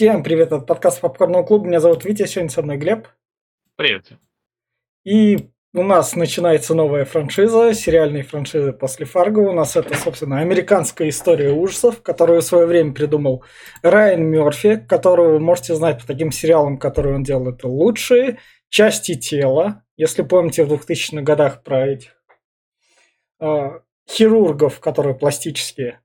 Всем привет, это подкаст Попкорного клуба. Меня зовут Витя, сегодня со мной Глеб. Привет. И у нас начинается новая франшиза, сериальные франшизы после Фарго. У нас это, собственно, американская история ужасов, которую в свое время придумал Райан Мерфи, которого вы можете знать по таким сериалам, которые он делал. Это «Лучшие», «Части тела». Если помните, в 2000-х годах про этих э, хирургов, которые пластические.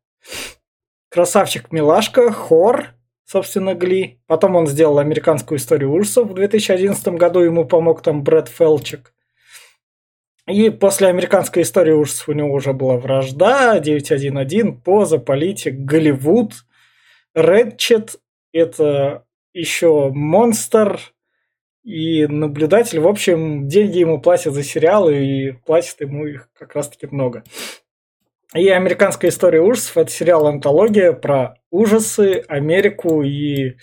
Красавчик Милашка, Хор, собственно, Гли. Потом он сделал американскую историю ужасов в 2011 году, ему помог там Брэд Фелчик. И после американской истории ужасов у него уже была вражда, 911, Поза, Политик, Голливуд, Редчет, это еще Монстр и Наблюдатель. В общем, деньги ему платят за сериалы, и платят ему их как раз-таки много. И «Американская история ужасов» – это сериал-антология про ужасы, Америку и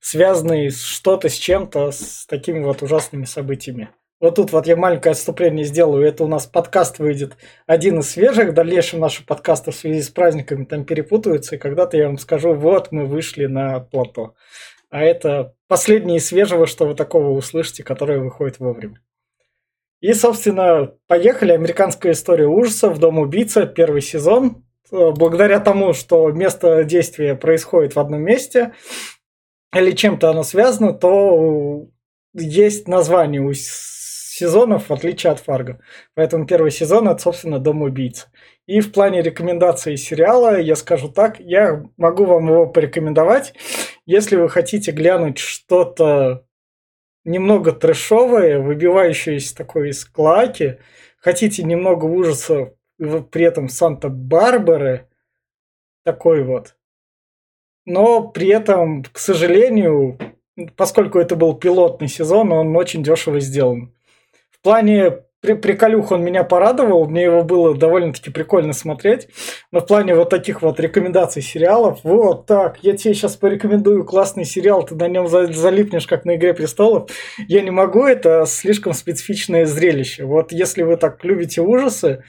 связанные что-то с чем-то, с такими вот ужасными событиями. Вот тут вот я маленькое отступление сделаю. Это у нас подкаст выйдет один из свежих. В дальнейшем наши подкасты в связи с праздниками там перепутаются. И когда-то я вам скажу, вот мы вышли на плато. А это последнее из свежего, что вы такого услышите, которое выходит вовремя. И, собственно, поехали. Американская история ужасов. Дом убийца. Первый сезон. Э, благодаря тому, что место действия происходит в одном месте, или чем-то оно связано, то есть название у сезонов, в отличие от Фарго. Поэтому первый сезон это, собственно, Дом убийц. И в плане рекомендации сериала я скажу так, я могу вам его порекомендовать, если вы хотите глянуть что-то немного трэшовое, выбивающееся такое из клаки, хотите немного ужаса при этом Санта-Барбары, такой вот. Но при этом, к сожалению, поскольку это был пилотный сезон, он очень дешево сделан. Плане при, приколюх он меня порадовал, мне его было довольно-таки прикольно смотреть. Но в плане вот таких вот рекомендаций сериалов, вот так, я тебе сейчас порекомендую классный сериал, ты на нем залипнешь, как на «Игре престолов». Я не могу, это слишком специфичное зрелище. Вот если вы так любите ужасы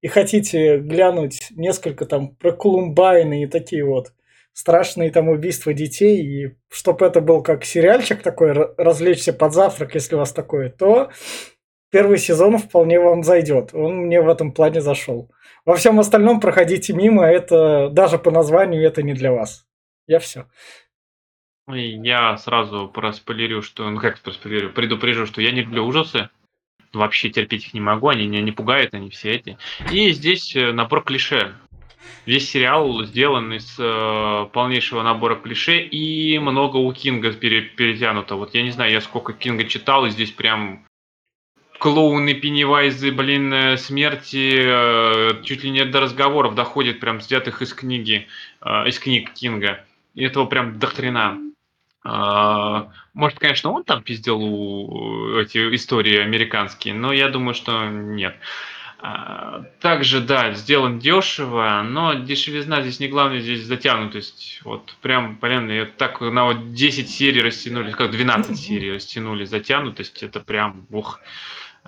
и хотите глянуть несколько там про Колумбайны и такие вот страшные там убийства детей, и чтобы это был как сериальчик такой, развлечься под завтрак, если у вас такое, то первый сезон вполне вам зайдет. Он мне в этом плане зашел. Во всем остальном проходите мимо, это даже по названию это не для вас. Я все. Я сразу проспойлерю, что, ну как проспойлерю, предупрежу, что я не люблю ужасы. Вообще терпеть их не могу, они меня не пугают, они все эти. И здесь э, набор клише. Весь сериал сделан из э, полнейшего набора клише, и много у Кинга перетянуто. Вот я не знаю, я сколько Кинга читал, и здесь прям клоуны Пеннивайзы, блин, э, смерти э, чуть ли не до разговоров доходит, прям взятых из книги, э, из книг Кинга. И этого прям до хрена. Может, конечно, он там пиздел у эти истории американские, но я думаю, что нет. Также, да, сделан дешево, но дешевизна здесь не главное, здесь затянутость. Вот прям, блин, так на вот 10 серий растянули, как 12 серий растянули затянутость, это прям, ух. А,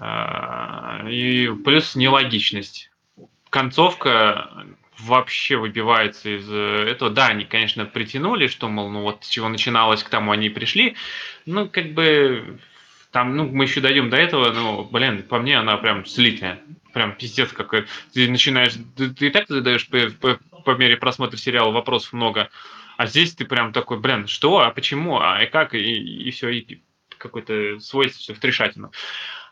и плюс нелогичность. Концовка вообще выбивается из э, этого. Да, они, конечно, притянули, что, мол, ну вот с чего начиналось, к тому они пришли. Ну, как бы, там, ну, мы еще дойдем до этого, но, блин, по мне она прям слитая. Прям пиздец какой. Ты начинаешь, ты, и так задаешь по, по, по мере просмотра сериала вопросов много. А здесь ты прям такой, блин, что, а почему, а и как, и, и все, и какой-то свойство, все в трешатину.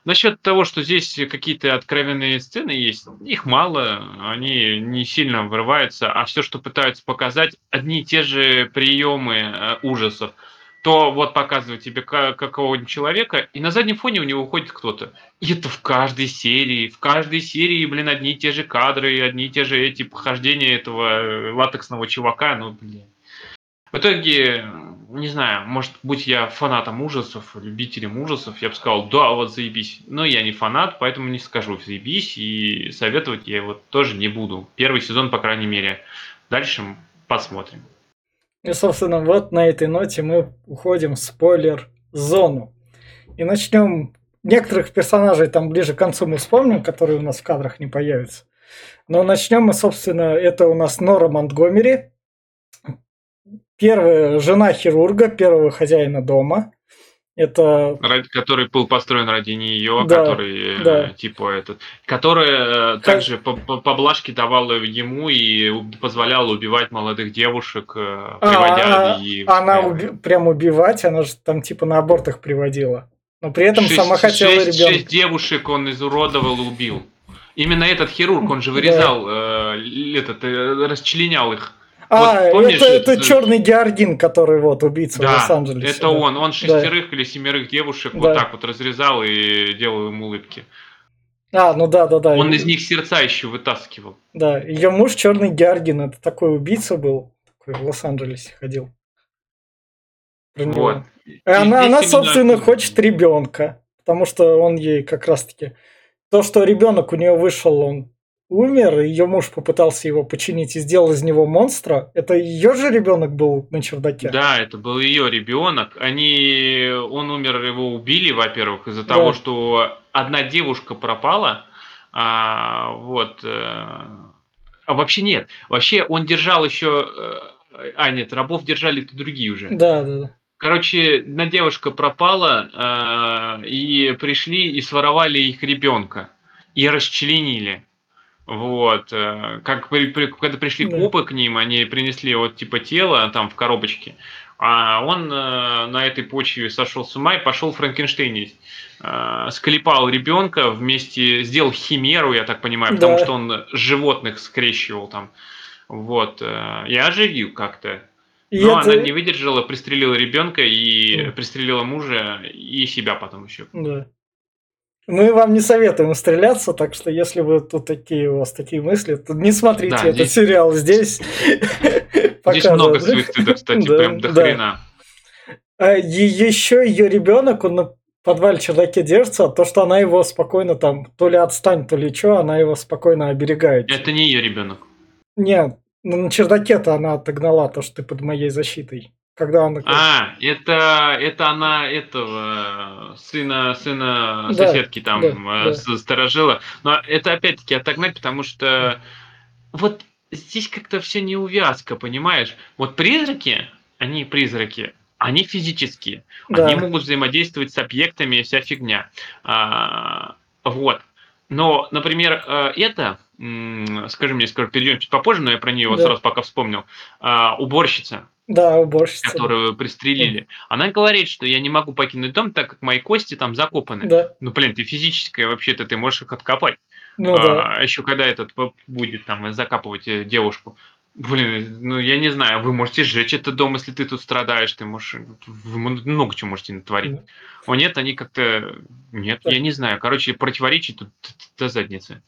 Насчет того, что здесь какие-то откровенные сцены есть, их мало, они не сильно вырываются, а все, что пытаются показать, одни и те же приемы э, ужасов. То вот показывают тебе какого-нибудь человека, и на заднем фоне у него уходит кто-то. И это в каждой серии, в каждой серии, блин, одни и те же кадры, одни и те же эти похождения этого латексного чувака, ну, блин. В итоге, не знаю, может быть, я фанатом ужасов, любителем ужасов, я бы сказал, да, вот заебись. Но я не фанат, поэтому не скажу заебись, и советовать я его тоже не буду. Первый сезон, по крайней мере. Дальше посмотрим. И, собственно, вот на этой ноте мы уходим в спойлер-зону. И начнем... Некоторых персонажей там ближе к концу мы вспомним, которые у нас в кадрах не появятся. Но начнем мы, собственно, это у нас Нора Монтгомери, первая жена хирурга, первого хозяина дома. Это Ради- который был построен ради нее, Да, который, э, да. типа, этот, которая э, также по- по- поблажки давала ему и позволяла убивать молодых девушек, э, приводя а, и... она уби- прям убивать, она же там типа на абортах приводила. Но при этом Шесть- сама хотела шесть- ребенка. шесть девушек он изуродовал и убил. Именно этот хирург, он же вырезал, э, л- этот, э, расчленял их. А, вот помнишь, это, это это- черный георгин, который вот убийца в Да, Лос-Анджелесе. это да. он. Он шестерых или семерых девушек Да. вот так вот разрезал и делал им улыбки. А, ну да, да, да. Он из них сердца еще вытаскивал. Да, ее муж черный георгин, это такой убийца был, такой в Лос-Анджелесе ходил. Вот. И она, здесь она, именно- собственно, хочет ребенка, потому что он ей как раз-таки... То, что ребенок у нее вышел, он умер, ее муж попытался его починить и сделал из него монстра, это ее же ребенок был на чердаке. Да, это был ее ребенок. Они, он умер, его убили, во-первых, из-за Да. того, что одна девушка пропала. А, вот. э, А вообще нет. Вообще он держал еще. э, А, нет, рабов держали другие уже. Да, да, да. Короче, одна девушка пропала, э, и пришли и своровали их ребенка. И расчленили. Вот. э, Как при- при- когда пришли Да. копы к ним, они принесли вот типа тело там в коробочке. А он э, на этой почве сошел с ума и пошел Франкенштейнить. Э, Склепал ребенка вместе, сделал химеру, я так понимаю, потому Да. что он животных скрещивал там. Вот. э, И оживил как-то. И Но это- она не выдержала, пристрелила ребенка и Да. пристрелила мужа и себя потом еще. Да. Мы вам не советуем стреляться, так что если вы тут такие у вас такие мысли, то не смотрите Да, этот здесь- сериал. Здесь Здесь много суицида, кстати, прям до хрена. А еще ее ребенок, он на подвале чердаке держится, а то, что она его спокойно там, то ли отстань, то ли что, она его спокойно оберегает. Это не ее ребенок. Нет, ну, на чердаке-то она отогнала то, что ты под моей защитой. Когда она... А, это, это она этого сына, сына Да, соседки там да, э, да. сторожила. Но это опять-таки отогнать, потому что вот здесь как-то все не увязка, понимаешь? Вот призраки, они призраки, они физические. да, Они могут взаимодействовать с объектами и вся фигня. А, вот. Но, например, э, это, скажи мне, скоро перейдем чуть попозже, но я про нее вот Да. сразу пока вспомнил. А, уборщица, да, уборщица. которую пристрелили, она говорит, что я не могу покинуть дом, так как мои кости там закопаны. Да, Ну, блин, ты физическая, вообще-то ты можешь их откопать. ну да. А еще когда этот будет там закапывать э, девушку. Блин, ну я не знаю, вы можете сжечь этот дом, если ты тут страдаешь, ты можешь, вы много чего можете натворить. Да. О нет, они как-то, нет, Да. я не знаю, короче, противоречить тут до задницы.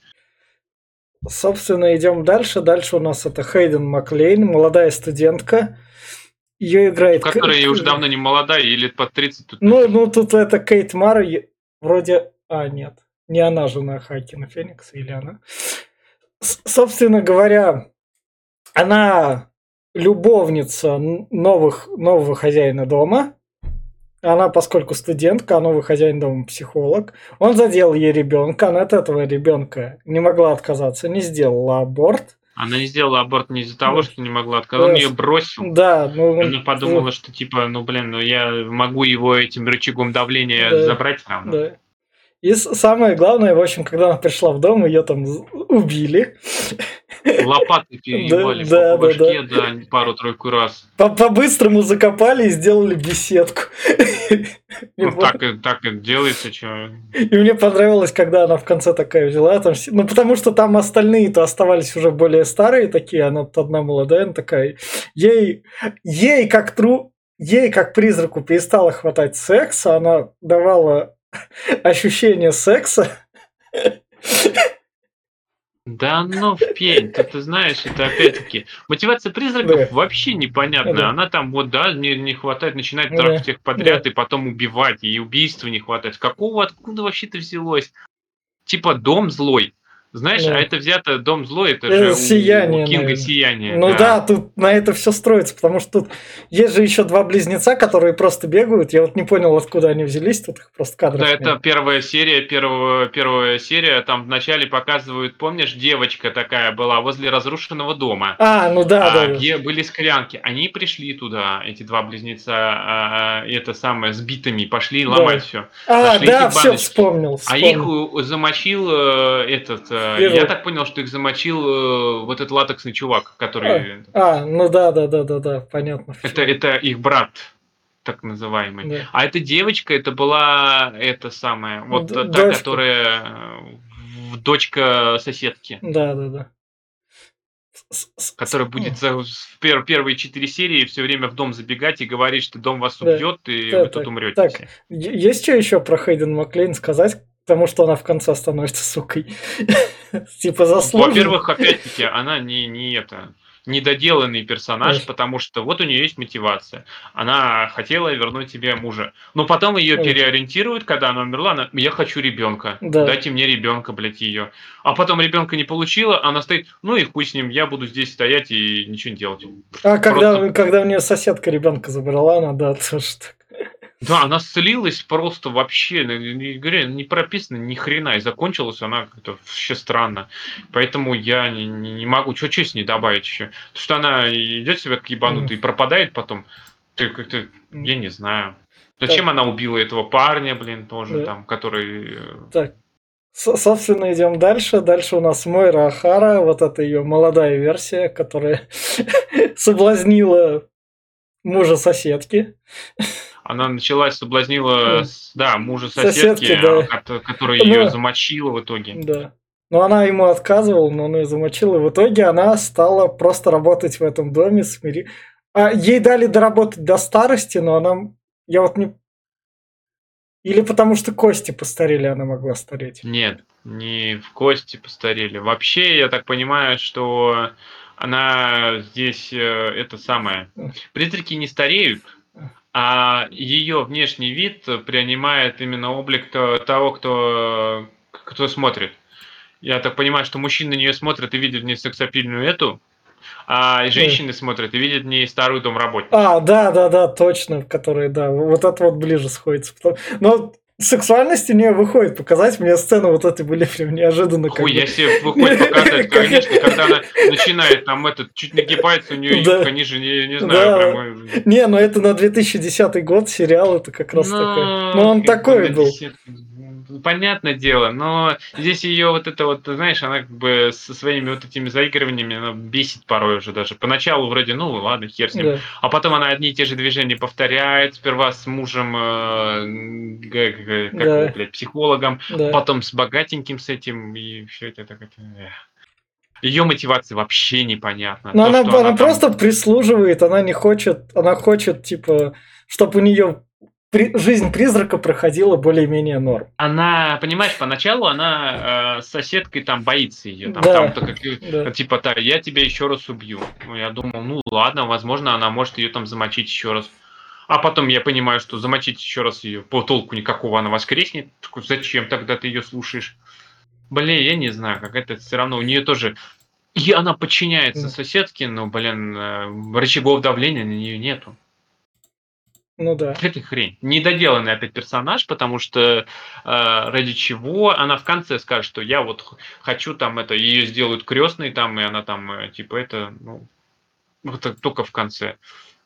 Собственно, идем дальше. Дальше у нас это Хейден Маклейн, молодая студентка. Ее играет... Которая К- уже давно не молодая, ей лет под 30 тут. Ну, ну, тут это Кейт Мара, вроде... А, нет, не она жена Хакина Феникса, или она. С- собственно говоря, она любовница новых, нового хозяина дома. Она, поскольку студентка, а новый хозяин дома психолог, он задел ей ребенка, она от этого ребенка не могла отказаться, не сделала аборт. Она не сделала аборт не из-за того, что не могла отказать, он Да. ее бросил. Да, ну... Она подумала, что типа, ну блин, ну я могу его этим рычагом давления Да. забрать все равно. Да. И самое главное, в общем, когда она пришла в дом, ее там убили. Лопаты переебали Да, по да, башке, да, пару-тройку раз. По- По-быстрому закопали и сделали беседку. Ну, вот. так, так и делается, что. И мне понравилось, когда она в конце такая взяла там, ну потому что там остальные-то оставались уже более старые такие, она тут одна молодая, она такая, ей, ей как тру, ей как призраку перестало хватать секса, она давала ощущение секса. Да ну в пень, ты, ты знаешь, это опять-таки. Мотивация призраков Да. вообще непонятная. Да. Она там вот, да, не, не хватает, начинает Да. трахать всех подряд и потом убивать, и убийства не хватает. Какого, откуда вообще это взялось? Типа дом злой. Знаешь, Ну. а это взято Дом злой, это Э, же «Сияние», у Кинга наверное. Сияние. Ну да, тут на это все строится, потому что тут есть же еще два близнеца, которые просто бегают. Я вот не понял, откуда они взялись, тут их просто кадров Да, нет. это первая серия, первого, первая серия, там вначале показывают, помнишь, девочка такая была возле разрушенного дома. А, ну да, а, да. да. где были склянки. Они пришли туда, эти два близнеца, а, это самое, с битами, пошли Да. ломать все. А, нашли да, все баночки. вспомнил. А их вспомнил. замочил э, этот, э, Первый. я так понял, что их замочил э, вот этот латексный чувак, который, А, ну да, да, да, да, да, понятно. это, это их брат, так называемый. Да. А эта девочка, это была эта самая, вот Д- та, дочка. которая э, дочка соседки, Да, да, да. Которая будет за, в пер- первые четыре серии все время в дом забегать и говорить, что дом вас Да. убьет, и Да, вы так, тут умрете. так. все. Есть что еще про Хейден Маклейн сказать? Потому что она в конце становится сукой. Типа заслуженно. Во-первых, опять-таки, она не, не это недоделанный персонаж, потому что вот у нее есть мотивация. Она хотела вернуть себе мужа. Но потом ее переориентируют, когда она умерла, она, я хочу ребенка. Да. Дайте мне ребенка, блядь, ее. А потом ребенка не получила, она стоит, ну и хуй с ним, я буду здесь стоять и ничего не делать. А когда, Просто- когда у нее соседка ребенка забрала, она, да, тоже так. Да, она слилась просто вообще, ну, не, говорю, не прописано ни хрена, и закончилась она как-то вообще странно. Поэтому я не, не- не могу, что с ней добавить еще. Потому что она идет себя как ебанутый и пропадает потом. Ты как-то, я не знаю. Зачем она убила этого парня, блин, тоже Да. там, который... э, Так. С- собственно, идем дальше. Дальше у нас Мойра Ахара, вот это ее молодая версия, которая соблазнила мужа соседки. Она началась, соблазнила, да, мужа Соседки, соседки, да. а, кото- который Ну, ее замочила в итоге. Да. Но она ему отказывала, но он ее замочил, и в итоге она стала просто работать в этом доме, смири... А ей дали доработать до старости, но она... Я вот не... Или потому что кости постарели, она могла стареть. Нет, не в кости постарели. Вообще, я так понимаю, что она здесь э, это самое. Призраки не стареют, а ее внешний вид принимает именно облик то- того, кто, кто смотрит. Я так понимаю, что мужчины на нее смотрят и видят в ней сексапильную эту, а женщины смотрят и видят в ней старую домработницу. А, да, да, да, точно, которые, да, вот это вот ближе сходится. Но сексуальность у нее выходит показать. Мне сцены вот эти были прям неожиданно. Хуй, я себе выходит показать, конечно, когда она начинает там этот, чуть нагибается, у нее Да. ниже, не, не Да. знаю, прям, э, Не, ну это на 2010 год сериал, это как раз Ну, такой. Ну он такой бы был. десят- Понятное дело, но здесь ее вот это вот, знаешь, она как бы со своими вот этими заигрываниями, она бесит порой уже даже. Поначалу вроде, ну ладно, хер с ним. Да. А потом она одни и те же движения повторяет, сперва с мужем, э, как Да. его, блядь, психологом, Да. потом с богатеньким с этим, и все это так это... Ее мотивация вообще непонятна. Но То, она, что она там- просто прислуживает, она не хочет, она хочет, типа, чтобы у нее жизнь призрака проходила более-менее норм. Она, понимаешь, поначалу она э, соседкой там боится ее. Там, Да. там-то как, э, Да. типа так, я тебя еще раз убью. Ну, я думал, ну ладно, возможно, она может ее там замочить еще раз. А потом я понимаю, что замочить еще раз ее по толку никакого она воскреснет. Зачем тогда ты ее слушаешь? Блин, я не знаю, как это все равно у нее тоже. И она подчиняется Да. соседке, но, блин, э, рычагов давления на нее нету. Ну да. Это хрень. Недоделанный опять персонаж, потому что э, ради чего она в конце скажет, что я вот хочу там это, ее сделают крестной там, и она там э, типа это, ну, это только в конце.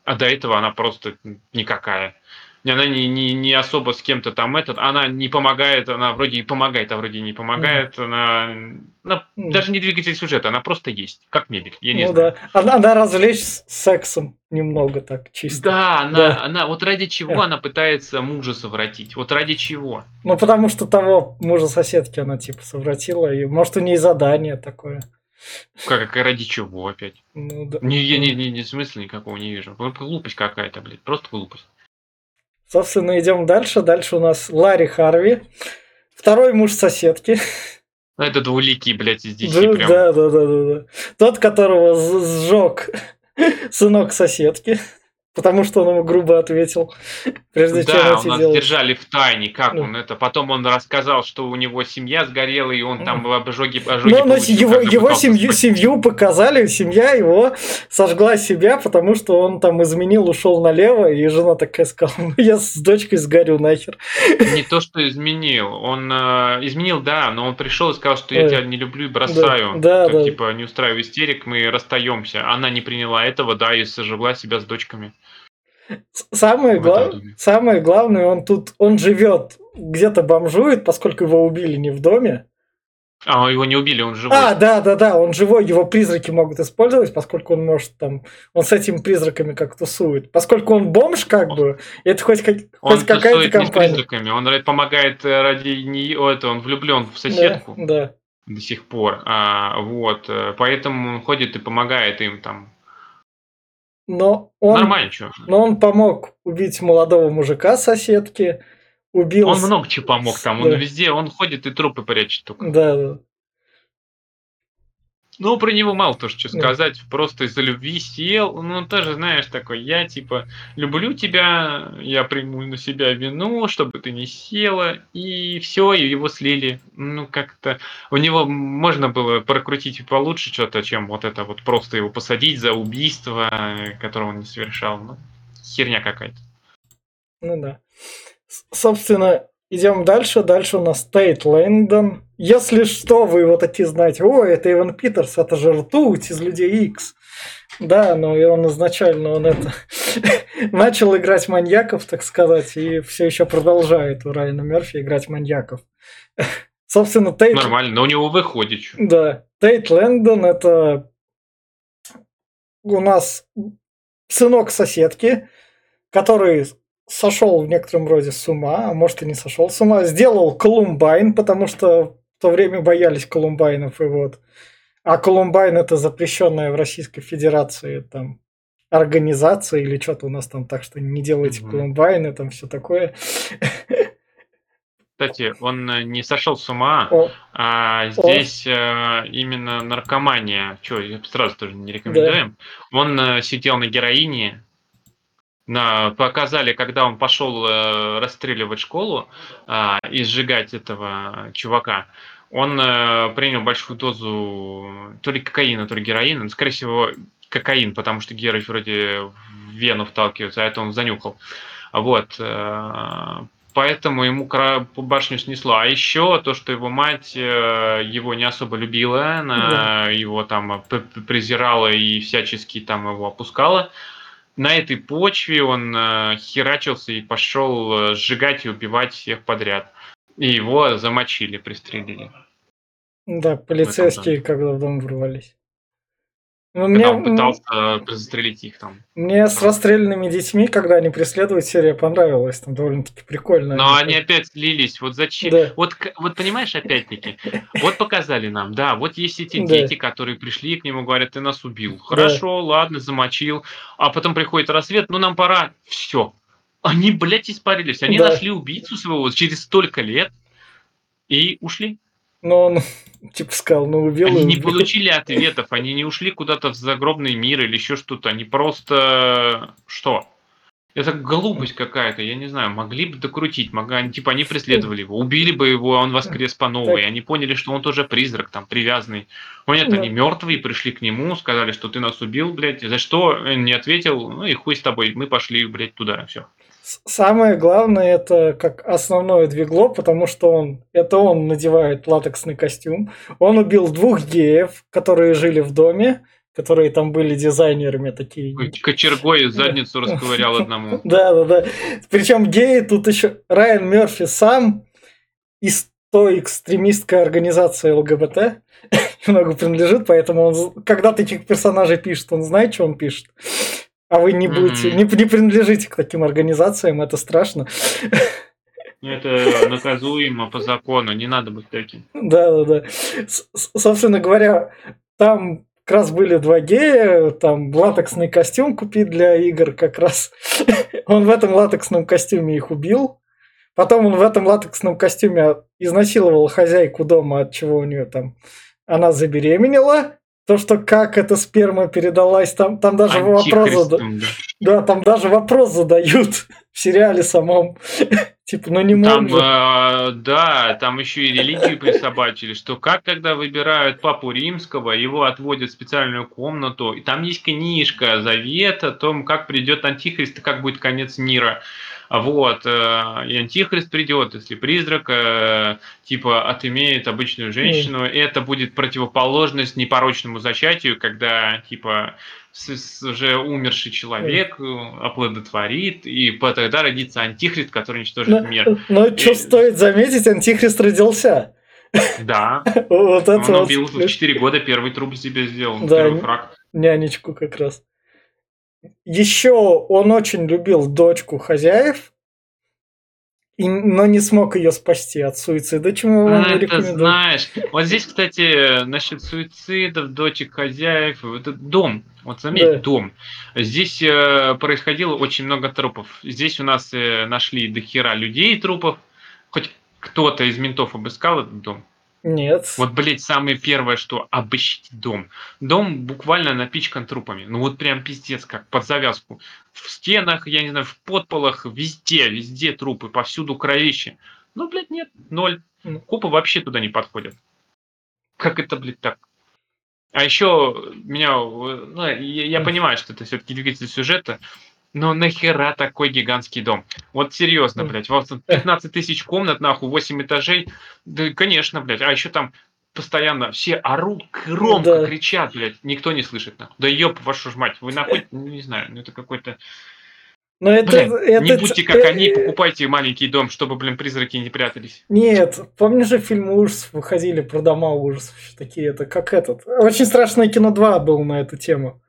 А до этого она просто никакая. Она не, не, не особо с кем-то там этот, она не помогает, она вроде и помогает, а вроде не помогает, она, она Мгм. даже не двигатель сюжета, она просто есть, как мебель, я не ну знаю. да. Она, она развлечь с- сексом немного так, чисто. Да, она, Да. она, вот ради чего Да. она пытается мужа совратить, вот ради чего? Ну, потому что того мужа соседки она, типа, совратила, и может у нее задание такое. Как, как ради чего опять? Ну, да. Не, я не, не, не смысла никакого не вижу. Глупость какая-то, блядь. Просто глупость. Собственно, идем дальше. Дальше у нас Ларри Харви. Второй муж соседки. Ну, это двуликий, блядь, из DC Да, прям. да, да, да, да, да. Тот, которого сжег сынок соседки. Потому что он ему грубо ответил, прежде да, чем у нас делать. держали в тайне, как Да. он это. Потом он рассказал, что у него семья сгорела, и он там ожоги, ожоги Ну, но получил, его, когда его пытался семью, семью показали, семья его сожгла себя, потому что он там изменил, ушел налево, и жена такая сказала, ну я с дочкой сгорю нахер. Не то, что изменил. Он э, изменил, да, но он пришел и сказал, что я Ой. тебя не люблю и бросаю. Да, Как, да. Типа, не устраивай истерик, мы расстаемся. Она не приняла этого, да, и сожгла себя с дочками. Самое, В гла- этом доме. самое главное, он тут, он живет, где-то бомжует, поскольку его убили не в доме. А его не убили, он живой. А, да, да, да, он живой, его призраки могут использовать, поскольку он может там, он с этими призраками как тусует. Поскольку он бомж, как бы, это хоть, как, он хоть какая-то тусует не с компания. призраками, он помогает э, ради нее, это, он влюблен в Да, соседку да. до сих пор. А, вот, э, поэтому он ходит и помогает им там. Но он, Нормально, что. но он помог убить молодого мужика соседки, убил... Он много чего помог там, он Да. везде, он ходит и трупы прячет только. Да, да. Ну, про него мало то, что Да. сказать. Просто из-за любви сел. Ну, тоже, знаешь, такой, я типа люблю тебя, я приму на себя вину, чтобы ты не села. И все, и его слили. Ну, как-то у него можно было прокрутить получше что-то, чем вот это вот просто его посадить за убийство, которого он не совершал. Ну, херня какая-то. Ну да. Собственно, идем дальше. Дальше у нас Тейт Лэндон. Если что, вы его такие знаете. О, это Иван Питерс, это же ртуть из Людей Икс. Да, но и он изначально он это начал играть маньяков, так сказать, и все еще продолжает у Райана Мерфи играть маньяков. Собственно, Тейт... Нормально, но у него выходит. Да, Тейт Лэндон это у нас сынок соседки, который сошел в некотором роде с ума, а может и не сошел с ума, сделал Колумбайн, потому что в то время боялись Колумбайнов и вот. А Колумбайн это запрещенная в Российской Федерации там организация или что-то у нас там, так что не делайте Мгм. Колумбайны, там все такое. Кстати, он э, не сошел с ума, О, А здесь э, именно наркомания, что сразу тоже не рекомендуем. Он э, сидел на героине. Показали, когда он пошел э, расстреливать школу а, и сжигать этого чувака. Он э, принял большую дозу то ли кокаина, то ли героина. Ну, скорее всего, кокаин, потому что герой вроде в вену вталкивается, а это он занюхал. Вот. э, Поэтому ему башню снесло. А еще то, что его мать его не особо любила, она его там презирала и всячески там его опускала. На этой почве он э, херачился и пошел э, сжигать и убивать всех подряд. И его замочили, пристрелили. да, полицейские когда в дом ворвались. Ну, Когда мне, он пытался застрелить их там. мне с расстрелянными детьми, когда они преследуют, серия понравилась. Там довольно-таки прикольно. Но они опять слились. Вот зачем? Да. Вот, вот понимаешь, опять-таки, вот показали нам, да, вот есть эти Да. дети, которые пришли к нему, говорят, ты нас убил. Хорошо, ладно, замочил. А потом приходит рассвет, ну нам пора. Все. Они, блядь, испарились. Они Да. нашли убийцу своего через столько лет и ушли. Но он, типа, сказал, ну убил Они не получили ответов, они не ушли куда-то в загробный мир или еще что-то. Они просто... Что? Это глупость какая-то, я не знаю, могли бы докрутить, могли, они, типа они преследовали его, убили бы его, а он воскрес по новой, они поняли, что он тоже призрак, там, привязанный. О нет, Да. они мертвые, пришли к нему, сказали, что ты нас убил, блядь, за что, он не ответил, ну и хуй с тобой, мы пошли, блядь, туда, все. Самое главное, это как основное двигло, потому что он, это он надевает латексный костюм. Он убил двух геев, которые жили в доме, которые там были дизайнерами такие. Кочергой задницу расковырял одному. Да, да, да. Причем геи тут еще Райан Мерфи сам из той экстремистской организации ЛГБТ немного принадлежит, поэтому он, когда таких персонажей пишет, он знает, что он пишет. А вы не будете, Мгм. не, не принадлежите к таким организациям, это страшно. Это наказуемо по закону, не надо быть таким. Да, да, да. Собственно говоря, там как раз были два гея, там латексный костюм купить для игр как раз. Он в этом латексном костюме их убил. Потом он в этом латексном костюме изнасиловал хозяйку дома, от чего у нее там она забеременела. То, что как эта сперма передалась, там, там даже вопрос зада- Антихристом, да. Да, там даже вопрос задают в сериале самом. Типа, ну не Там, мог же. э, да, там еще и религию присобачили, что как когда выбирают папу римского, его отводят в специальную комнату, и там есть книжка, завет о том, как придет антихрист и как будет конец мира. Вот, э, и антихрист придет, если призрак э, типа отымеет обычную женщину, это будет противоположность непорочному зачатию, когда типа уже умерший человек э, оплодотворит, и тогда родится антихрист, который уничтожит мир. Но, но что И- стоит заметить, антихрист родился. Да, Вот это он убил в 4 года первый труп себе сделал, Да, первый фраг. нянечку как раз. Еще он очень любил дочку хозяев, и, но не смог ее спасти от суицида, чему вам не Ну, это знаешь. Вот здесь, кстати, насчет суицидов, дочек хозяев, это дом. Вот заметь, Да. дом. Здесь э, происходило очень много трупов. Здесь у нас э, нашли до хера людей трупов. Хоть кто-то из ментов обыскал этот дом. Нет. Вот, блядь, самое первое, что обыщите дом. Дом буквально напичкан трупами. Ну вот прям пиздец, как под завязку. В стенах, я не знаю, в подполах, везде, везде трупы, повсюду кровище. Ну, блядь, нет, ноль. Копы вообще туда не подходят. Как это, блядь, так? А еще меня, э, ну, я, я понимаю, что это все-таки двигатель сюжета, но нахера такой гигантский дом? Вот серьезно, блядь, вот 15 тысяч комнат, нахуй, 8 этажей. Да, конечно, блядь. А еще там постоянно все орут, громко Да. кричат, блядь. Никто не слышит. нахуй. Да ёб вашу ж мать. Вы нахуй, ну, не знаю, ну это какой-то... Но это, Блин, это не будьте как э, они, покупайте маленький дом, чтобы, блин, призраки не прятались. Нет, помнишь же фильмы ужасов выходили про дома ужасов, такие, это как этот. Очень страшное кино 2 был на эту тему.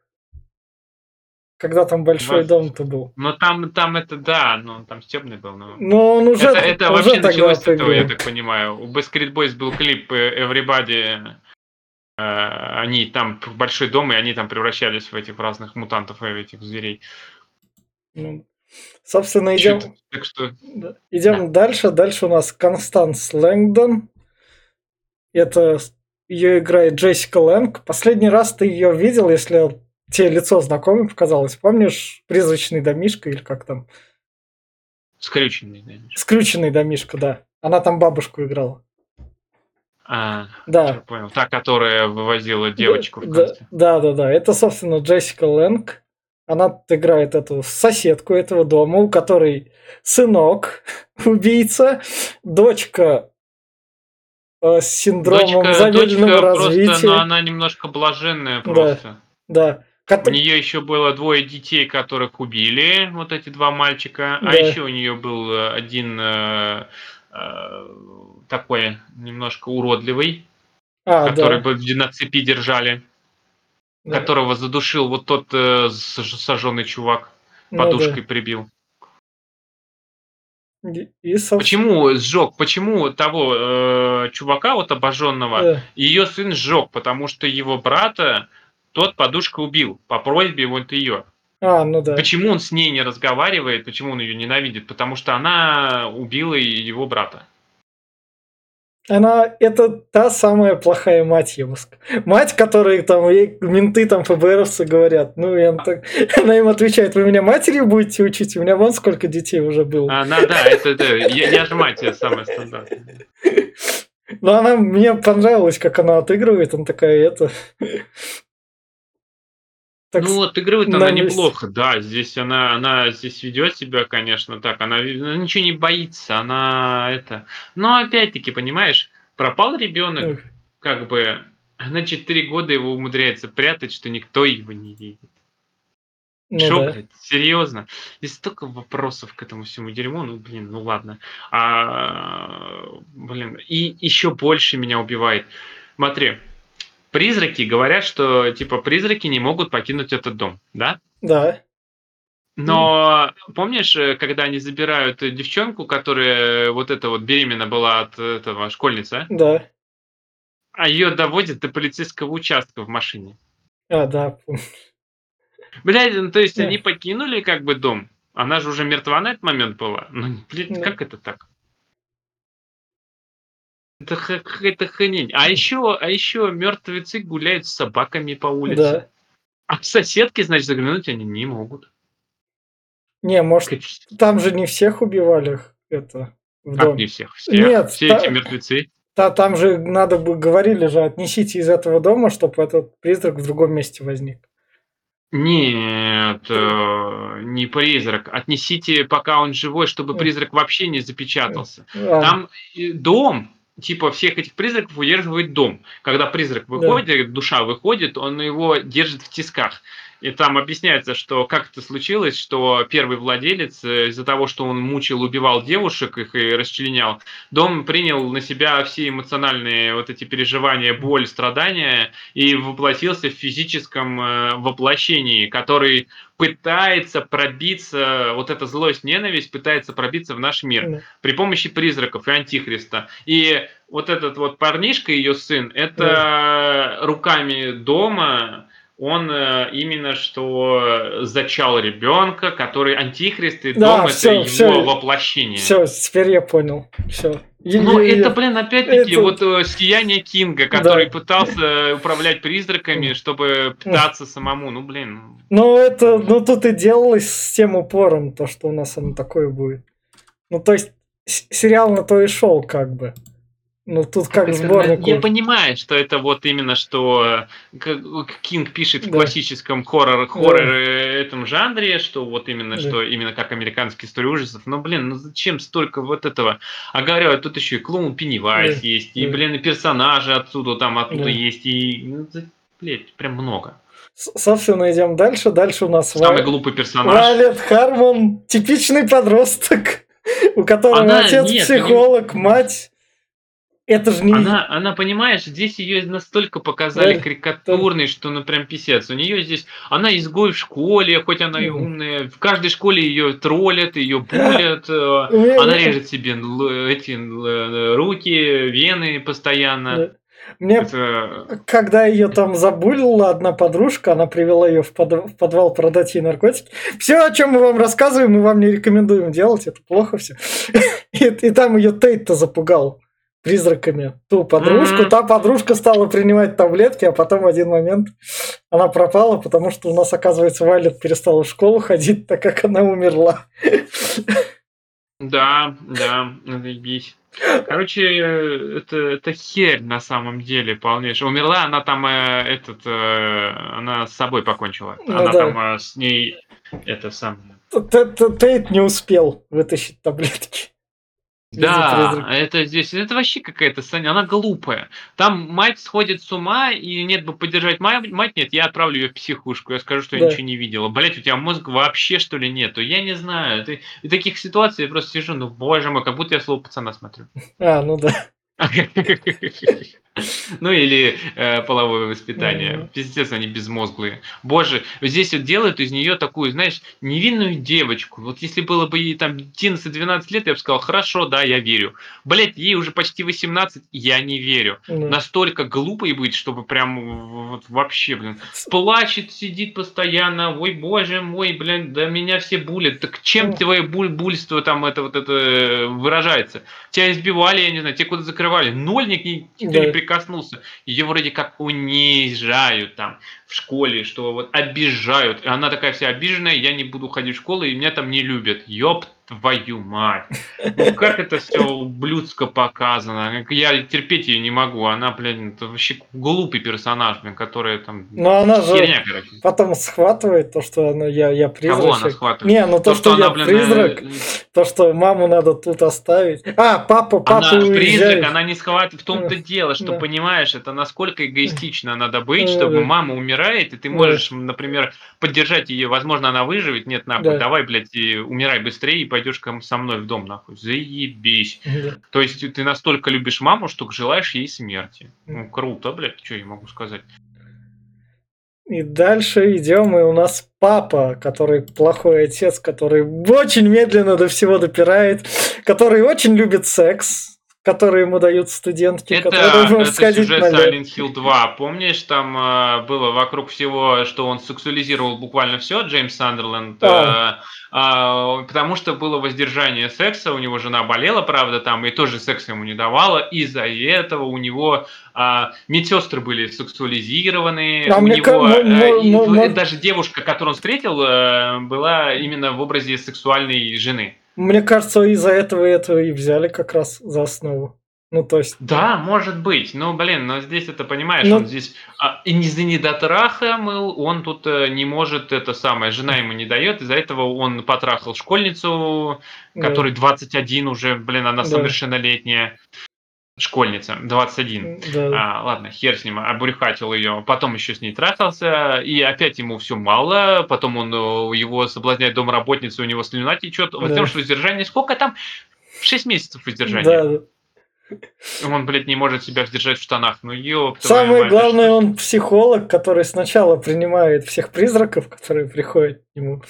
Когда там большой Вас- дом-то был. Но там, там это, да, ну, там стебный был, но... Но он уже, это это уже вообще началось с этого, я так понимаю. У Backstreet Boys был клип э, Everybody. э, Они там большой дом, и они там превращались в этих разных мутантов и этих зверей. Ну, Собственно, идем, Так что да, идем дальше. Дальше у нас Констанс Лэнгдон. Это ее играет Джессика Лэнг. Последний раз ты ее видел, если тебе лицо знакомое показалось. Помнишь призрачный домишко или как там? скрюченный, наверное. Скрюченный домишко, да. Она там бабушку играла. А, Да. понял. Та, которая вывозила девочку в да, конце. да, да, да. Это, собственно, Джессика Лэнг. Она играет эту соседку этого дома, у которой сынок убийца, дочка э, с синдромом Дочка, замедленного дочка просто, развития. ну, она немножко блаженная Да. просто. Да. У Кот- нее еще было двое детей, которых убили, вот эти два мальчика. А Да. еще у нее был э, один э, э, такой немножко уродливый, А, который да. бы на цепи держали, да. которого задушил вот тот э, сож- сожженный чувак, Ну подушкой прибил. да. И, и, собственно, Почему сжег? Почему того э, чувака вот обожженного да. ее сын сжег? Потому что его брата тот подушкой убил по просьбе вот ее. А, ну да. Почему он с ней не разговаривает, почему он ее ненавидит? Потому что она убила его брата. Она это та самая плохая мать, сказал. Мать, которой там ей менты там ФБРовцы говорят. Ну, и она, так- она им отвечает, вы меня матерью будете учить? У меня вон сколько детей уже было. Она, да, это, это я, я же мать я самая стандартная. Но она мне понравилось, как она отыгрывает. Она такая, это... Так, ну, отыгрывает на она месте. неплохо, да. Здесь она, она здесь ведет себя, конечно, так. Она, она ничего не боится, она это. Но опять-таки, понимаешь, пропал ребенок, ну, как бы на 4 года его умудряется прятать, что никто его не видит. ну Шо, да. блядь, серьезно? Здесь столько вопросов к этому всему дерьму, ну, блин, ну ладно. А, блин, и еще больше меня убивает. Смотри, призраки говорят, что, типа, призраки не могут покинуть этот дом, да? Да. Но помнишь, э, когда они забирают э, девчонку, которая вот эта вот беременна была от этого школьница, Да. а ее доводят до полицейского участка в машине? А, да. помню. Блядь, ну то есть Да. они покинули как бы дом. Она же уже мертва на этот момент была. Ну, блин, Да. как это так? Это какая-то хрень. А еще, а еще мертвецы гуляют с собаками по улице. Да. А к соседке, значит, заглянуть они не могут. Не, может, там же не всех убивали это в как не всех? Всех? Нет, все та... эти мертвецы? Да, там же надо бы, говорили же, отнесите из этого дома, чтобы этот призрак в другом месте возник. Нет, э, не призрак. Отнесите, пока он живой, чтобы призрак вообще не запечатался. А. Там дом, типа всех этих призраков удерживает дом. Когда призрак выходит, да. душа выходит, он его держит в тисках. И там объясняется, что как это случилось, что первый владелец э, из-за того, что он мучил, убивал девушек, их и расчленял, дом принял на себя все эмоциональные вот эти переживания, боль, страдания и воплотился в физическом э, воплощении, который пытается пробиться, вот эта злость, ненависть пытается пробиться в наш мир при помощи призраков и антихриста. И вот этот вот парнишка, ее сын, это руками дома он э, именно что зачал ребенка, который антихрист, и да, дом все, это все, его воплощение. Все, теперь я понял. Все. Ну, это, блин, опять-таки, это... вот э, сияние Кинга, который да. пытался управлять призраками, чтобы пытаться самому. Ну, блин. Ну, это, ну, тут и делалось с тем упором, то, что у нас оно такое будет. Ну, то есть, сериал на то и шел, как бы. Ну, тут как сборник. Я понимаю, что это вот именно что Кинг пишет в да. классическом хоррор, хоррор да. этом жанре, что вот именно, да. что именно как американские истории ужасов. Но, блин, ну зачем столько вот этого? А говорю, тут еще и клоун Пеннивайз да. есть, и, блин, и персонажи отсюда, там, оттуда да. есть, и, ну, блядь, прям много. Собственно, идем дальше. Дальше у нас Самый Вай... глупый персонаж. Валет Хармон, типичный подросток, у которого Она... отец нет, психолог, не... мать это же не... Она, она, понимаешь, здесь ее настолько показали да, карикатурной, что ну прям писец. У нее здесь, она изгой в школе, хоть она и умная. В каждой школе ее троллят, ее булят. Э, она режет себе эти э, руки, вены постоянно. Мне, это... когда ее там забулила одна подружка, она привела ее в, под... в подвал продать ей наркотики. Все, о чем мы вам рассказываем, мы вам не рекомендуем делать, это плохо все. И, и там ее Тейт-то запугал призраками ту подружку. Mm-hmm. Та подружка стала принимать таблетки, а потом в один момент она пропала, потому что у нас, оказывается, Вайлет перестала в школу ходить, так как она умерла. Да, да, заебись. Короче, это, это херь на самом деле полнейшая. Умерла она там, э, этот, э, она с собой покончила. Ну, она да. там э, с ней, это сам... Тейт не успел вытащить таблетки. Да, это здесь, это вообще какая-то Саня, она глупая. Там мать сходит с ума, и нет бы поддержать мать, мать нет, я отправлю ее в психушку, я скажу, что да. я ничего не видела. Блять, у тебя мозг вообще что ли нету? Я не знаю. Ты, и таких ситуаций я просто сижу, ну боже мой, как будто я слово пацана смотрю. А, ну да. Ну или э, половое воспитание. Mm-hmm. Пиздец, они безмозглые. Боже, здесь вот делают из нее такую, знаешь, невинную девочку. Вот если было бы ей там 11-12 лет, я бы сказал, хорошо, да, я верю. Блять, ей уже почти 18, я не верю. Mm-hmm. Настолько глупой быть, чтобы прям вот вообще, блин, плачет, сидит постоянно, ой, боже мой, блин, да меня все булят. Так чем mm-hmm. твое буль бульство там это вот это выражается? Тебя избивали, я не знаю, тебя куда закрывали. Нольник не, да. не прикоснулся. Ее вроде как унижают там в школе, что вот обижают. И она такая вся обиженная, я не буду ходить в школу, и меня там не любят. Ёп твою мать. Ну как это все ублюдско показано. Я терпеть ее не могу. Она, блин, это вообще глупый персонаж, блин, который там... Но она херня, же короче. потом схватывает то, что она, я, я призрак. Кого она схватывает? Не, ну то, то что, что она, я блин, призрак, э... то, что маму надо тут оставить. А, папа, папа Она уезжает. призрак, она не схватывает. В том-то дело, что, да. понимаешь, это насколько эгоистично надо быть, чтобы мама умирает, и ты можешь, например, поддержать ее, возможно, она выживет, нет, нахуй, да. давай, блядь, умирай быстрее пойдешь со мной в дом, нахуй, заебись. Да. То есть ты настолько любишь маму, что желаешь ей смерти. Ну, круто, блядь, что я могу сказать. И дальше идем, и у нас папа, который плохой отец, который очень медленно до всего допирает, который очень любит секс, которые ему дают студентки, Это, которые могут это сходить сюжет на. Silent Hill 2. Помнишь, там э, было вокруг всего, что он сексуализировал буквально все, Джеймс Сандерленд, А. э, а, потому что было воздержание секса, у него жена болела, правда, там, и тоже секс ему не давала, из-за этого у него а, медсестры были сексуализированы, А у него ка- мо- э, мо- в- мо- даже девушка, которую он встретил, э, была именно в образе сексуальной жены. Мне кажется, из-за этого этого и взяли как раз за основу. Ну, то есть... Да, может быть. Ну, блин, но здесь это понимаешь, Ну- он здесь а, и из-за недотраха мыл, он тут э, не может это самое, жена ему не дает, из-за этого он потрахал школьницу, да. которой 21 уже, блин, она Да. совершеннолетняя школьница, 21. Да. А, ладно, хер с ним, обрюхатил ее, потом еще с ней трахался, и опять ему все мало, потом он э, его соблазняет домработница, у него слюна течет, Да. потому что воздержание, сколько там? 6 месяцев воздержания. Да, да. Он, блядь, не может себя сдержать в штанах. Ну, ёб твою Самое мать, главное, что он психолог, который сначала принимает всех призраков, которые приходят к нему.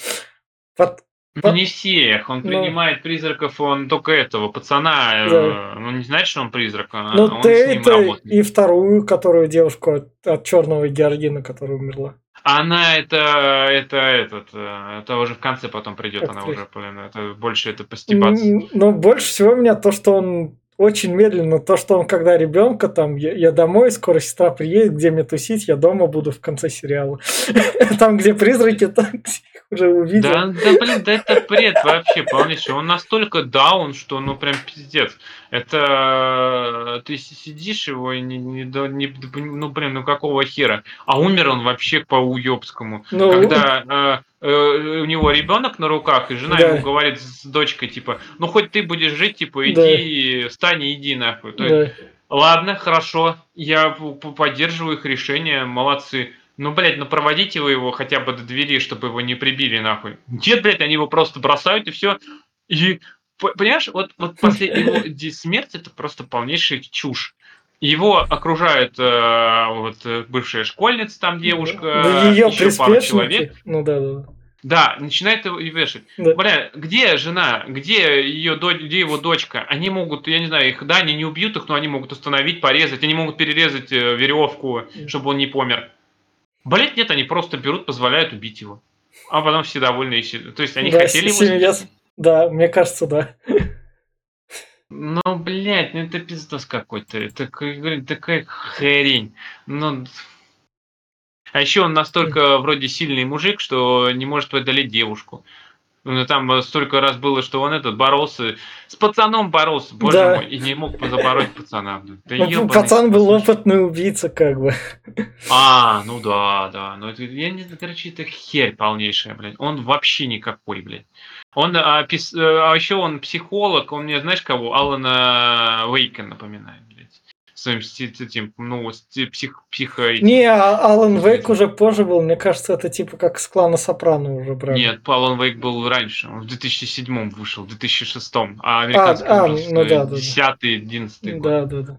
Пот- Ну, не всех. Он Ну. принимает призраков, он только этого пацана. э, Да. Ну, не знает, что он призрак. а Ну, он ты с ним работает. и вторую, которую девушку от, от черного георгина, которая умерла. Она это, это, этот, э, это уже в конце потом придет, она уже, блин, это больше это постебаться. Но больше всего меня то, что он очень медленно, то, что он когда ребенка там, я, я домой, скоро сестра приедет, где мне тусить, я дома буду в конце сериала. Там, где призраки, там где уже увидел. Да, да, блин, да это бред вообще полнейший. Он настолько даун, что ну прям пиздец. Это э, ты си- сидишь его и не, не, не- ну блин, ну какого хера? А умер он вообще по уебскому. Ну, Когда э, э, у него ребенок на руках, и жена Да. ему говорит с дочкой, типа, ну хоть ты будешь жить, типа, Да. иди, встань и иди нахуй. То есть, да. Ладно, хорошо, я поддерживаю их решение, молодцы. Ну, блядь, ну проводите вы его хотя бы до двери, чтобы его не прибили нахуй. Нет, блядь, они его просто бросают и все. И, понимаешь, вот, вот после его смерть это просто полнейшая чушь. Его окружает э, вот э, бывшая школьница, там девушка, ее еще пару человек. Ну да, да. Да, начинает его и вешать. Да. Бля, где жена, где ее дочь, где его дочка? Они могут, я не знаю, их, да, они не убьют их, но они могут остановить, порезать, они могут перерезать э, веревку, чтобы он не помер. Блять, нет, они просто берут, позволяют убить его. А потом все довольны. и все- То есть они Да, хотели его съесть. Да, мне кажется, да. Ну, блядь, ну это пиздос какой-то. Это, такая хрень. Ну, а еще он настолько вроде сильный мужик, что не может преодолеть девушку. Ну, там э, столько раз было, что он этот боролся, с пацаном боролся, боже Да. мой, и не мог забороть пацана. Да Ну, пацан был опытный убийца, как бы. А, ну да, да. Ну, это, я не знаю, короче, это херь полнейшая, блядь. Он вообще никакой, блядь. Он, а, пис- э, а еще он психолог, он мне, знаешь кого? Алана Вейка напоминает, Своим сти- этим, ну, сти- псих, психо... Не, а Алан Вейк уже позже был. Мне кажется, это типа как с клана Сопрано уже брали. Нет, Алан Вейк был раньше, он в 2007 вышел, в 2006, а американский а, ужас, ну э, да, да, да. 10-11 год. Да, да, да.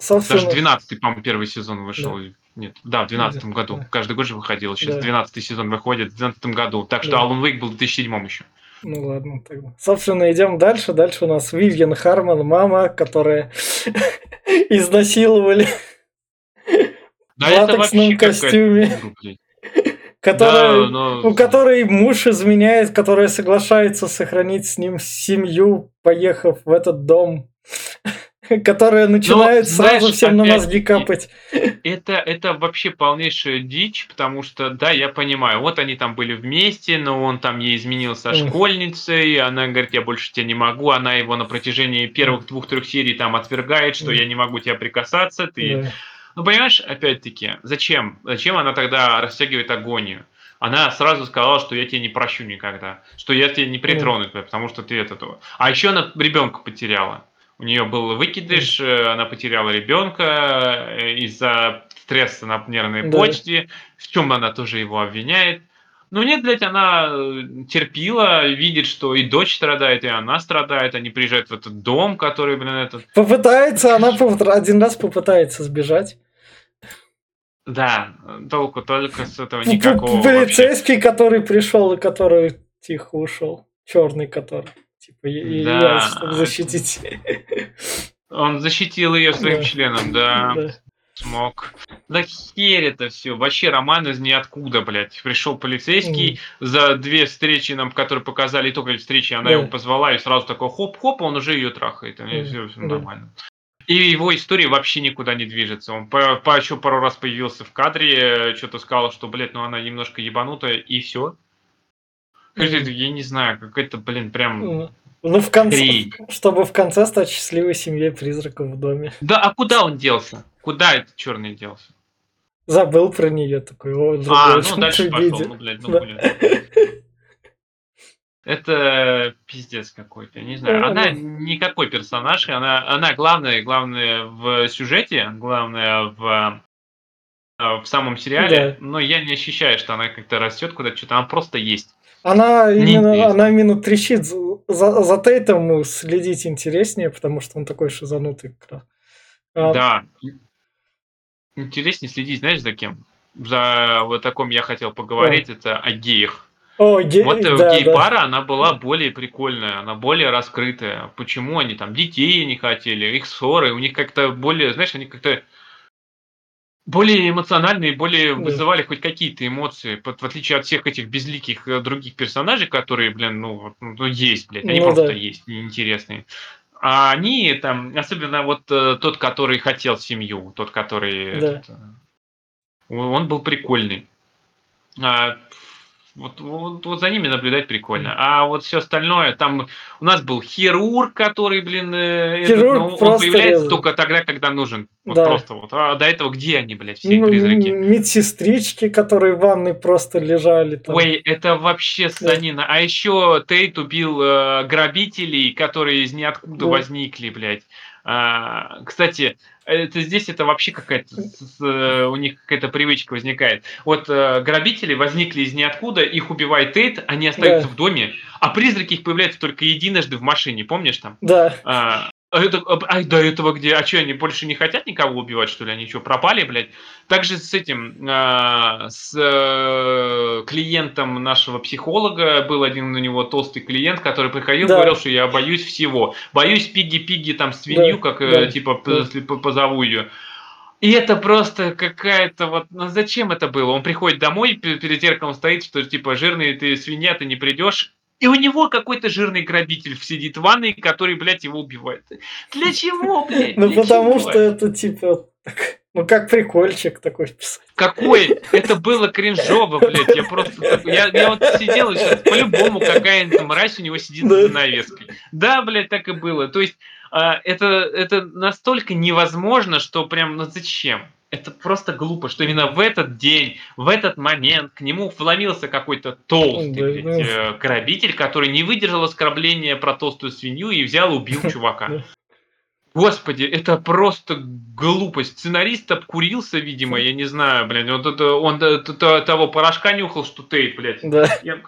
Собственно, Даже 12 по-моему, первый сезон вышел. Нет, да, в 12 году. Да. Каждый год же выходил. Сейчас Да. 12 сезон выходит в 12 году. Так что Да. Алан Вейк был в 2007 еще. Ну ладно, тогда. Собственно, идем дальше. Дальше у нас Вивьен Харман, мама, которая изнасиловали, Да В латексном костюме. которая, Да, но- у которой муж изменяет, которая соглашается сохранить с ним семью, поехав в этот дом, которая начинает знаешь, сразу всем на мозги капать. Это, это вообще полнейшая дичь, потому что, да, я понимаю, вот они там были вместе, но он там ей изменил со школьницей, она говорит, я больше тебя не могу, она его на протяжении первых двух-трех серий там отвергает, что я не могу тебя прикасаться, ты... Да. Ну, понимаешь, опять-таки, зачем? Зачем она тогда растягивает агонию? Она сразу сказала, что я тебя не прощу никогда, что я тебя не притрону, потому что ты это то. А еще она ребенка потеряла. У нее был выкидыш, э, она потеряла ребенка э, из-за стресса на нервной Да. почте, в чем она тоже его обвиняет. Ну нет, блядь, она э, терпила, видит, что и дочь страдает, и она страдает, они приезжают в этот дом, который, блин, этот... Попытается, она один раз попытается сбежать. Да, толку только с этого никакого вообще. Полицейский, который пришел и который тихо ушел. Черный который. Типа, и- Да. яйца, чтобы защитить. Он защитил ее своим Да. членом, да. Да. Смог. Да херь это все. Вообще роман из ниоткуда, блядь. Пришел полицейский за две встречи нам, которые показали, и только встречи, она Да. его позвала, и сразу такой хоп-хоп, он уже ее трахает. И Мгм. все, Да. нормально. И его история вообще никуда не движется. Он по, по- еще пару раз появился в кадре, что-то сказал, что, блядь, ну она немножко ебанутая, и все. Мгм. Я не знаю, какой-то, блин, прям... Ну, Ну, в конце, чтобы в конце стать счастливой семьей призраков в доме. Да, а куда он делся? Куда этот черный делся? Забыл про нее такой. О, А, ну дальше пошел, виде. ну, блядь, ну, Да. блин. Это пиздец какой-то, не знаю. Она никакой персонаж, она, она главная, главная в сюжете, главная в, э, в самом сериале, но я не ощущаю, что она как-то растет куда-то, что-то, она просто есть. Она именно, она именно трещит. За, за, Тейтом следить интереснее, потому что он такой шизанутый. А, Да. Интереснее следить, знаешь, за кем? За вот таком я хотел поговорить, это о геях. О, ге- Вот э, да, гей-пара, она была более прикольная, она более раскрытая. Почему они там детей не хотели, их ссоры, у них как-то более, знаешь, они как-то более эмоциональные, более Да. вызывали хоть какие-то эмоции, в отличие от всех этих безликих э, других персонажей, которые, блин, ну, вот, ну, есть, блядь, они Ну просто да. есть, неинтересные. А они там, особенно вот э, тот, который хотел семью, тот, который, Да. этот, э, он был прикольный. А, вот, вот, вот за ними наблюдать прикольно. А вот все остальное, там у нас был хирург, который, блин, э, этот, Хирург но он просто появляется резал. только тогда, когда нужен. Вот Да. просто вот. А до этого где они, блядь, все Ну, призраки? медсестрички, которые в ванной просто лежали. Там. Ой, это вообще станина. А еще Тейт убил э, грабителей, которые из ниоткуда Да. возникли, блядь. А, кстати, это здесь это вообще какая-то э, у них какая-то привычка возникает. Вот э, грабители возникли из ниоткуда, их убивает Тейт, они остаются Да. в доме, а призраки их появляются только единожды в машине, помнишь там? Да. А, а это, а, а до этого где? А что, они больше не хотят никого убивать, что ли? Они что, пропали, блядь? Также с этим, а, с э, клиентом нашего психолога был один у него толстый клиент, который приходил, Да. говорил, что я боюсь всего. Боюсь пиги-пиги, там, свинью, Да, как, э, да, типа, да. позову ее. И это просто какая-то вот... Ну зачем это было? Он приходит домой, пе- перед зеркалом стоит, что типа жирный ты свинья, ты не придешь. И у него какой-то жирный грабитель сидит в ванной, который, блядь, его убивает. Для чего, блядь? Ну, потому что это типа. Ну, как прикольчик такой писать. Какой? Это было кринжово, блядь. Я просто... Я, я вот сидел и сейчас по-любому какая-нибудь мразь у него сидит Да. за занавеской. Да, блядь, так и было. То есть а, это, это настолько невозможно, что прям, ну зачем? Это просто глупо, что именно в этот день, в этот момент к нему вломился какой-то толстый Да, блядь, ну. э, грабитель, который не выдержал оскорбления про толстую свинью и взял и убил чувака. Да. Господи, это просто глупость. Сценарист обкурился, видимо, я не знаю, блядь. Он т- т- того порошка нюхал, что Тейт, блядь. Да. Я...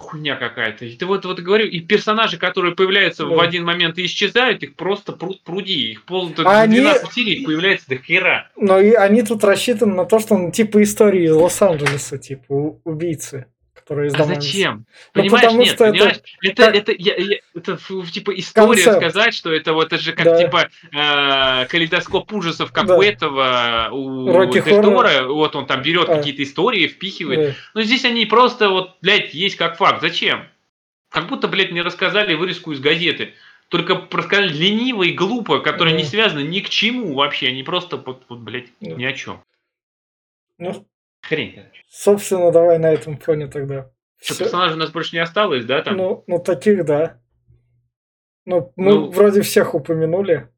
Хуйня какая-то. И ты вот, вот говорю, и персонажи, которые появляются в Да. один момент и исчезают, их просто пруд пруди. Их пол А они- 12 серий появляется до хера. Но и они тут рассчитаны на то, что он типа истории из Лос-Анджелеса, типа убийцы, которые из А зачем? Ну, Понимаешь, потому нет, что это понимаешь, это, как- это, я- я- это, типа история Концепт. сказать, что это вот это же как Да. типа э, калейдоскоп ужасов, как Да. у этого, у. Хоррора. вот он там берет А. какие-то истории, впихивает. Да. Но здесь они просто вот, блядь, есть как факт. Зачем? Как будто, блядь, мне рассказали вырезку из газеты. Только рассказали лениво и глупо, которая не Мгм. связана ни к чему вообще. Они просто, вот, вот блядь, Да. ни о чем. Ну, Хрень, короче. собственно, давай на этом фоне тогда. Что, Всё. персонажей у нас больше не осталось, да, там? Ну, ну, таких, да. Ну, мы Ну. вроде всех упомянули.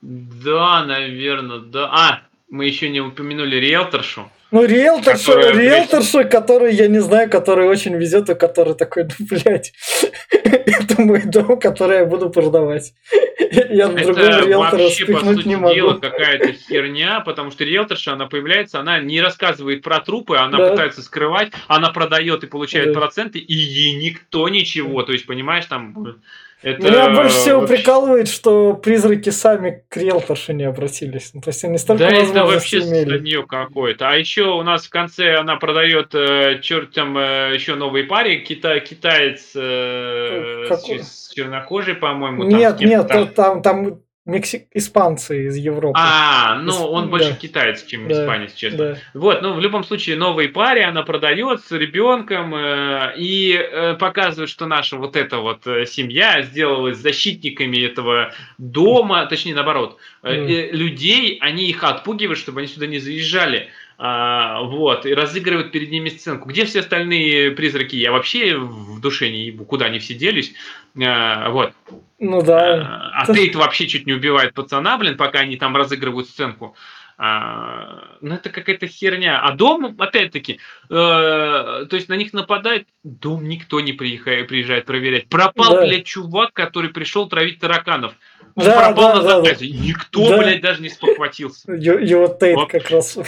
Да, наверное, да. А, мы еще не упомянули риэлторшу. Ну, риэлторша, Которая, риэлторша, который, я не знаю, который очень везет, и который такой, ну, блядь, это мой дом, который я буду продавать. Я на другого риэлтора вообще, по спихнуть сути не могу. дела, какая-то херня, потому что риэлторша, она появляется, она не рассказывает про трупы, она Да. пытается скрывать, она продает и получает Да. проценты, и ей никто ничего. То есть, понимаешь, там... Это Меня больше всего вообще- прикалывает, что призраки сами к риэлторше не обратились. Ну, то есть они столько Да это вообще нее какое-то. А еще у нас в конце она продает э, чертям э, еще новые паре. Кита, китаец э, с, с чернокожей, по-моему. там Нет, кем-то нет, там. там, там мекси- испанцы из Европы. А, ну Исп- он больше да. китаец, чем Да, испанец, честно. Да. Вот, ну в любом случае новой паре она продает с ребенком э, и э, показывает, что наша вот эта вот э, семья сделалась защитниками этого дома, точнее наоборот, э, э, людей, они их отпугивают, чтобы они сюда не заезжали. А, вот, и разыгрывают перед ними сценку. Где все остальные призраки? Я вообще в душе не ебу, куда они все делись. А, вот. Ну да. А, а Тейт вообще чуть не убивает пацана, блин, пока они там разыгрывают сценку. А, ну, это какая-то херня. А дом, опять-таки, э, то есть на них нападает, дом никто не приехает, приезжает проверять. Пропал, Да. блядь, чувак, который пришел травить тараканов. Он Да, пропал да, на да, да. заказе. Никто, Да. блядь, даже не спохватился. Его Тейт как раз.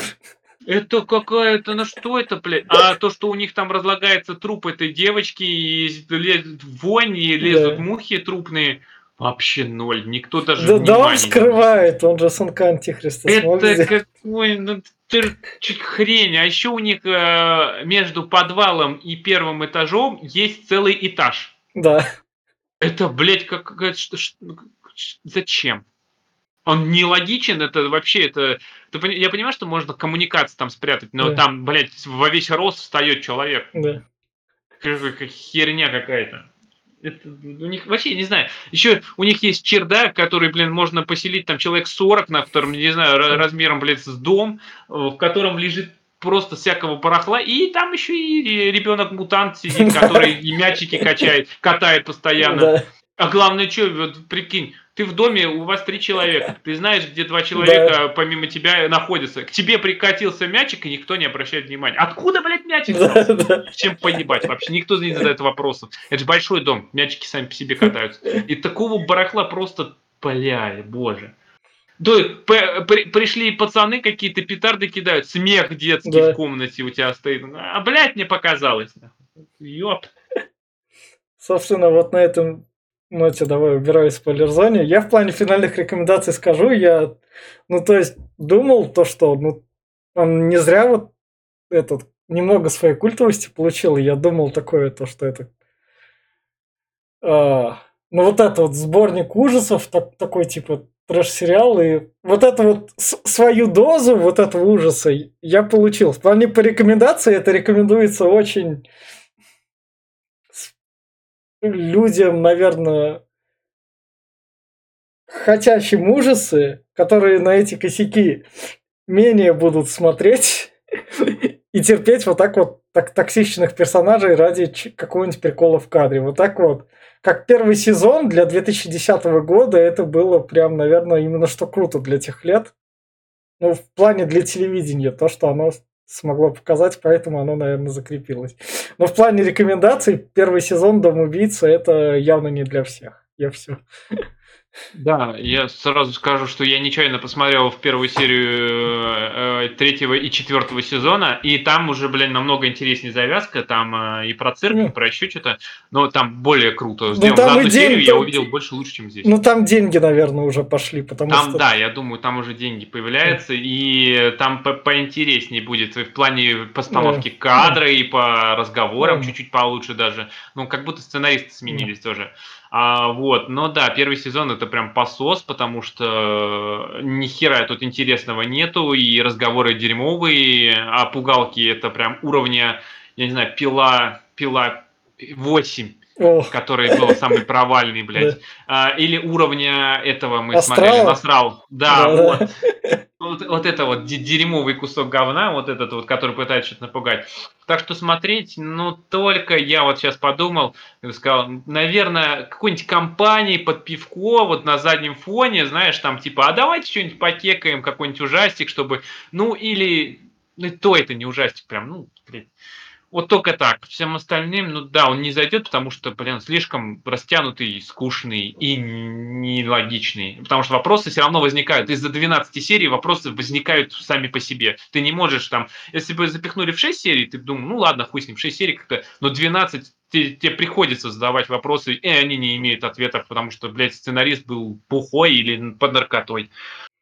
Это какая-то, ну что это, блядь? А то, что у них там разлагается труп этой девочки, и лезет вонь, и лезут Да. мухи трупные, вообще ноль. Никто даже Да, да он скрывает, он же сынка Антихриста Это какой, ну, ты- хрень. А еще у них э, между подвалом и первым этажом есть целый этаж. Да. Это, блядь, как, как- зачем? Он нелогичен, это вообще, это, ты я понимаю, что можно коммуникации там спрятать, но Да. там, блядь, во весь рост встает человек. Да. Херня какая-то. Это у них вообще не знаю. Еще у них есть чердак, который, блин, можно поселить там человек 40, на котором, не знаю, ра- размером, блядь, с дом, э, в котором лежит просто всякого барахла, и там еще и ребенок-мутант сидит, который и мячики качает, катает постоянно. Да. А главное, что, вот прикинь, ты в доме, у вас три человека, ты знаешь, где два человека помимо тебя находятся. К тебе прикатился мячик, и никто не обращает внимания. Откуда, блядь, мячик? Да, да. Чем поебать? Вообще никто не задает вопросов. Это же большой дом, мячики сами по себе катаются. И такого барахла просто, бля, боже. При- пришли пацаны какие-то, петарды кидают, смех детский Да. в комнате у тебя стоит. А, блядь, мне показалось. Ёп. Собственно, вот на этом ноте давай убираю спойлер-зоне. Я в плане финальных рекомендаций скажу, я, ну, то есть, думал то, что, ну, он не зря вот этот, немного своей культовости получил, я думал такое, то, что это, а, ну, вот это вот сборник ужасов, так- такой, типа, трэш-сериал, и вот эту вот свою дозу вот этого ужаса я получил. В плане по рекомендации это рекомендуется очень людям, наверное, хотящим ужасы, которые на эти косяки менее будут смотреть и терпеть вот так вот так, токсичных персонажей ради какого-нибудь прикола в кадре. Вот так вот. Как первый сезон для 2010 года это было прям, наверное, именно что круто для тех лет. Ну, в плане для телевидения, то, что оно смогло показать, поэтому оно, наверное, закрепилось. Но в плане рекомендаций первый сезон Дом убийца это явно не для всех. Я все. Да, я сразу скажу, что я нечаянно посмотрел в первую серию э, э, третьего и четвертого сезона, и там уже, блин, намного интереснее завязка, там э, и про церковь, и Ну. про еще что-то, но там более круто. Сделано. там За одну день- серию я там- увидел больше лучше, чем здесь. Ну там деньги, наверное, уже пошли, потому Там, что. да, я думаю, там уже деньги появляются, и там по- поинтереснее будет в плане постановки кадра и по разговорам чуть-чуть получше даже. Ну, как будто сценаристы сменились тоже. А, вот, но да, первый сезон это прям посос, потому что ни хера тут интересного нету, и разговоры дерьмовые, а пугалки это прям уровня, я не знаю, пила, пила 8 Ох, который был самый провальный, блядь. А, или уровня этого мы Астрала? смотрели, Насрал. Да, Да-да. вот. Вот, вот это вот де- дерьмовый кусок говна, вот этот вот, который пытается что-то напугать. Так что смотреть, ну, только я вот сейчас подумал, сказал, наверное, какой-нибудь компании под пивко, вот на заднем фоне, знаешь, там типа, а давайте что-нибудь покекаем, какой-нибудь ужастик, чтобы, ну, или, ну, то это не ужастик, прям, ну, блядь. Вот только так. Всем остальным, ну да, он не зайдет, потому что, блин, слишком растянутый, скучный и нелогичный. Потому что вопросы все равно возникают. Из-за 12 серий вопросы возникают сами по себе. Ты не можешь там... Если бы запихнули в 6 серий, ты думал, ну ладно, хуй с ним, 6 серий как-то... Но 12 тебе, тебе приходится задавать вопросы, и они не имеют ответов, потому что, блядь, сценарист был пухой или под наркотой.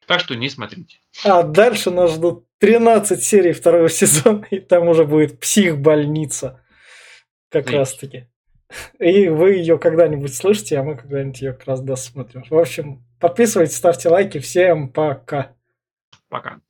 Так что не смотрите. А дальше нас ждут 13 серий второго сезона, и там уже будет психбольница. Как раз таки. И вы ее когда-нибудь слышите, а мы когда-нибудь ее как раз досмотрим. В общем, подписывайтесь, ставьте лайки. Всем пока. Пока.